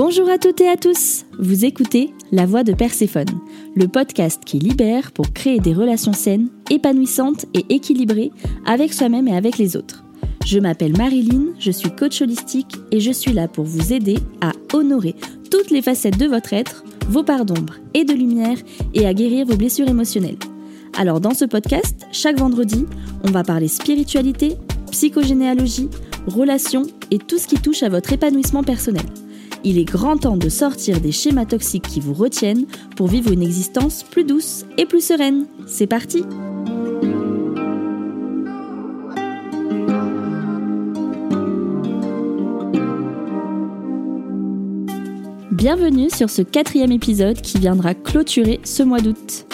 Bonjour à toutes et à tous Vous écoutez La Voix de Perséphone, le podcast qui libère pour créer des relations saines, épanouissantes et équilibrées avec soi-même et avec les autres. Je m'appelle Marilyn, je suis coach holistique et je suis là pour vous aider à honorer toutes les facettes de votre être, vos parts d'ombre et de lumière et à guérir vos blessures émotionnelles. Alors dans ce podcast, chaque vendredi, on va parler spiritualité, psychogénéalogie, relations et tout ce qui touche à votre épanouissement personnel. Il est grand temps de sortir des schémas toxiques qui vous retiennent pour vivre une existence plus douce et plus sereine. C'est parti Bienvenue sur ce quatrième épisode qui viendra clôturer ce mois d'août.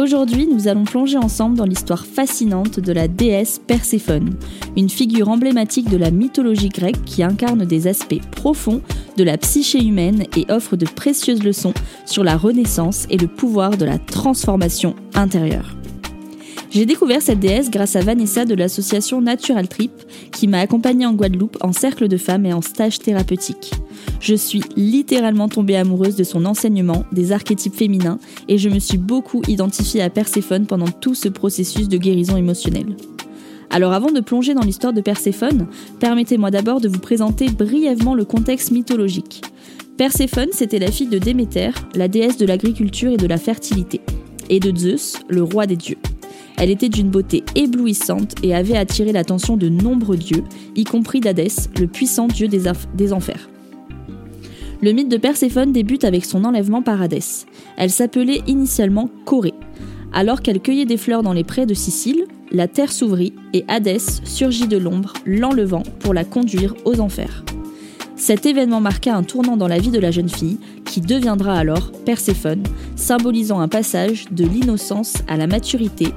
Aujourd'hui, nous allons plonger ensemble dans l'histoire fascinante de la déesse Perséphone, une figure emblématique de la mythologie grecque qui incarne des aspects profonds de la psyché humaine et offre de précieuses leçons sur la renaissance et le pouvoir de la transformation intérieure. J'ai découvert cette déesse grâce à Vanessa de l'association Natural Trip qui m'a accompagnée en Guadeloupe en cercle de femmes et en stage thérapeutique. Je suis littéralement tombée amoureuse de son enseignement, des archétypes féminins et je me suis beaucoup identifiée à Perséphone pendant tout ce processus de guérison émotionnelle. Alors avant de plonger dans l'histoire de Perséphone, permettez-moi d'abord de vous présenter brièvement le contexte mythologique. Perséphone, c'était la fille de Déméter, la déesse de l'agriculture et de la fertilité, et de Zeus, le roi des dieux. Elle était d'une beauté éblouissante et avait attiré l'attention de nombreux dieux, y compris d'Hadès, le puissant dieu des, enfers. Le mythe de Perséphone débute avec son enlèvement par Hadès. Elle s'appelait initialement Corée. Alors qu'elle cueillait des fleurs dans les prés de Sicile, la terre s'ouvrit et Hadès surgit de l'ombre, l'enlevant pour la conduire aux enfers. Cet événement marqua un tournant dans la vie de la jeune fille, qui deviendra alors Perséphone, symbolisant un passage de l'innocence à la maturité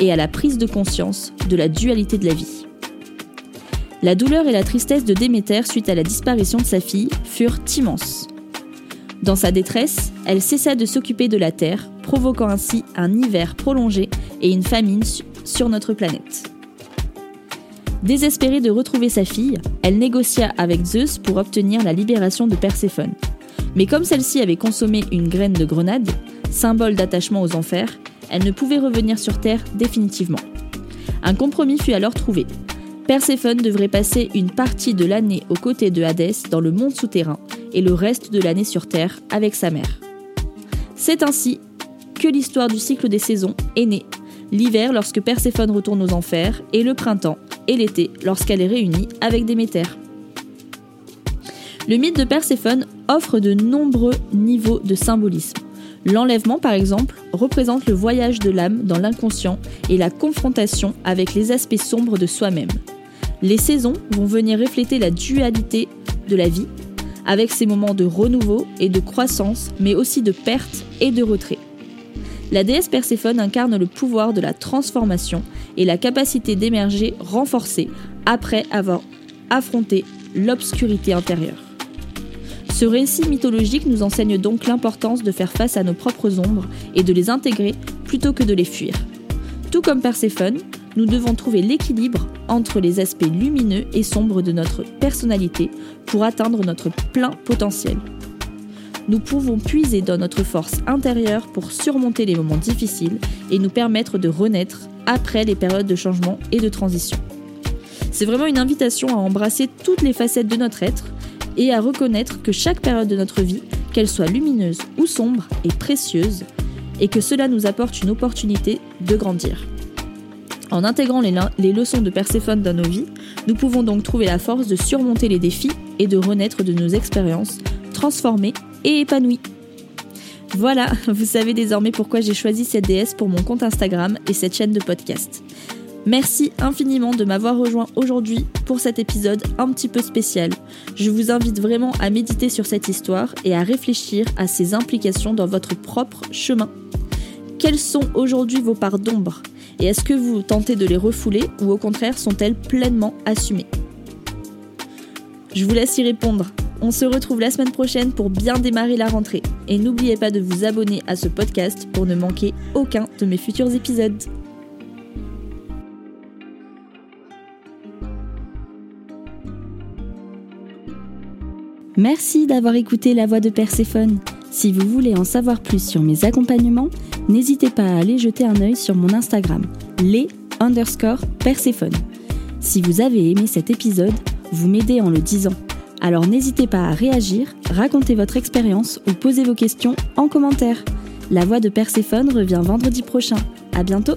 et à la prise de conscience de la dualité de la vie. La douleur et la tristesse de Déméter suite à la disparition de sa fille furent immenses. Dans sa détresse, elle cessa de s'occuper de la terre, provoquant ainsi un hiver prolongé et une famine sur notre planète. Désespérée de retrouver sa fille, elle négocia avec Zeus pour obtenir la libération de Perséphone. Mais comme celle-ci avait consommé une graine de grenade, symbole d'attachement aux enfers, elle ne pouvait revenir sur Terre définitivement. Un compromis fut alors trouvé. Perséphone devrait passer une partie de l'année aux côtés de Hadès dans le monde souterrain et le reste de l'année sur Terre avec sa mère. C'est ainsi que l'histoire du cycle des saisons est née. L'hiver lorsque Perséphone retourne aux enfers et le printemps et l'été lorsqu'elle est réunie avec Déméter. Le mythe de Perséphone offre de nombreux niveaux de symbolisme. L'enlèvement, par exemple, représente le voyage de l'âme dans l'inconscient et la confrontation avec les aspects sombres de soi-même. Les saisons vont venir refléter la dualité de la vie, avec ses moments de renouveau et de croissance, mais aussi de perte et de retrait. La déesse Perséphone incarne le pouvoir de la transformation et la capacité d'émerger renforcée après avoir affronté l'obscurité intérieure. Ce récit mythologique nous enseigne donc l'importance de faire face à nos propres ombres et de les intégrer plutôt que de les fuir. Tout comme Perséphone, nous devons trouver l'équilibre entre les aspects lumineux et sombres de notre personnalité pour atteindre notre plein potentiel. Nous pouvons puiser dans notre force intérieure pour surmonter les moments difficiles et nous permettre de renaître après les périodes de changement et de transition. C'est vraiment une invitation à embrasser toutes les facettes de notre être et à reconnaître que chaque période de notre vie, qu'elle soit lumineuse ou sombre, est précieuse et que cela nous apporte une opportunité de grandir. En intégrant les, les leçons de Perséphone dans nos vies, nous pouvons donc trouver la force de surmonter les défis et de renaître de nos expériences transformées et épanouies. Voilà, vous savez désormais pourquoi j'ai choisi cette déesse pour mon compte Instagram et cette chaîne de podcast. Merci infiniment de m'avoir rejoint aujourd'hui pour cet épisode un petit peu spécial. Je vous invite vraiment à méditer sur cette histoire et à réfléchir à ses implications dans votre propre chemin. Quelles sont aujourd'hui vos parts d'ombre? Et est-ce que vous tentez de les refouler ou au contraire sont-elles pleinement assumées? Je vous laisse y répondre. On se retrouve la semaine prochaine pour bien démarrer la rentrée. Et n'oubliez pas de vous abonner à ce podcast pour ne manquer aucun de mes futurs épisodes. Merci d'avoir écouté la voix de Perséphone. Si vous voulez en savoir plus sur mes accompagnements, n'hésitez pas à aller jeter un œil sur mon Instagram, les underscore. Si vous avez aimé cet épisode, vous m'aidez en le disant. Alors n'hésitez pas à réagir, raconter votre expérience ou poser vos questions en commentaire. La voix de Perséphone revient vendredi prochain. À bientôt!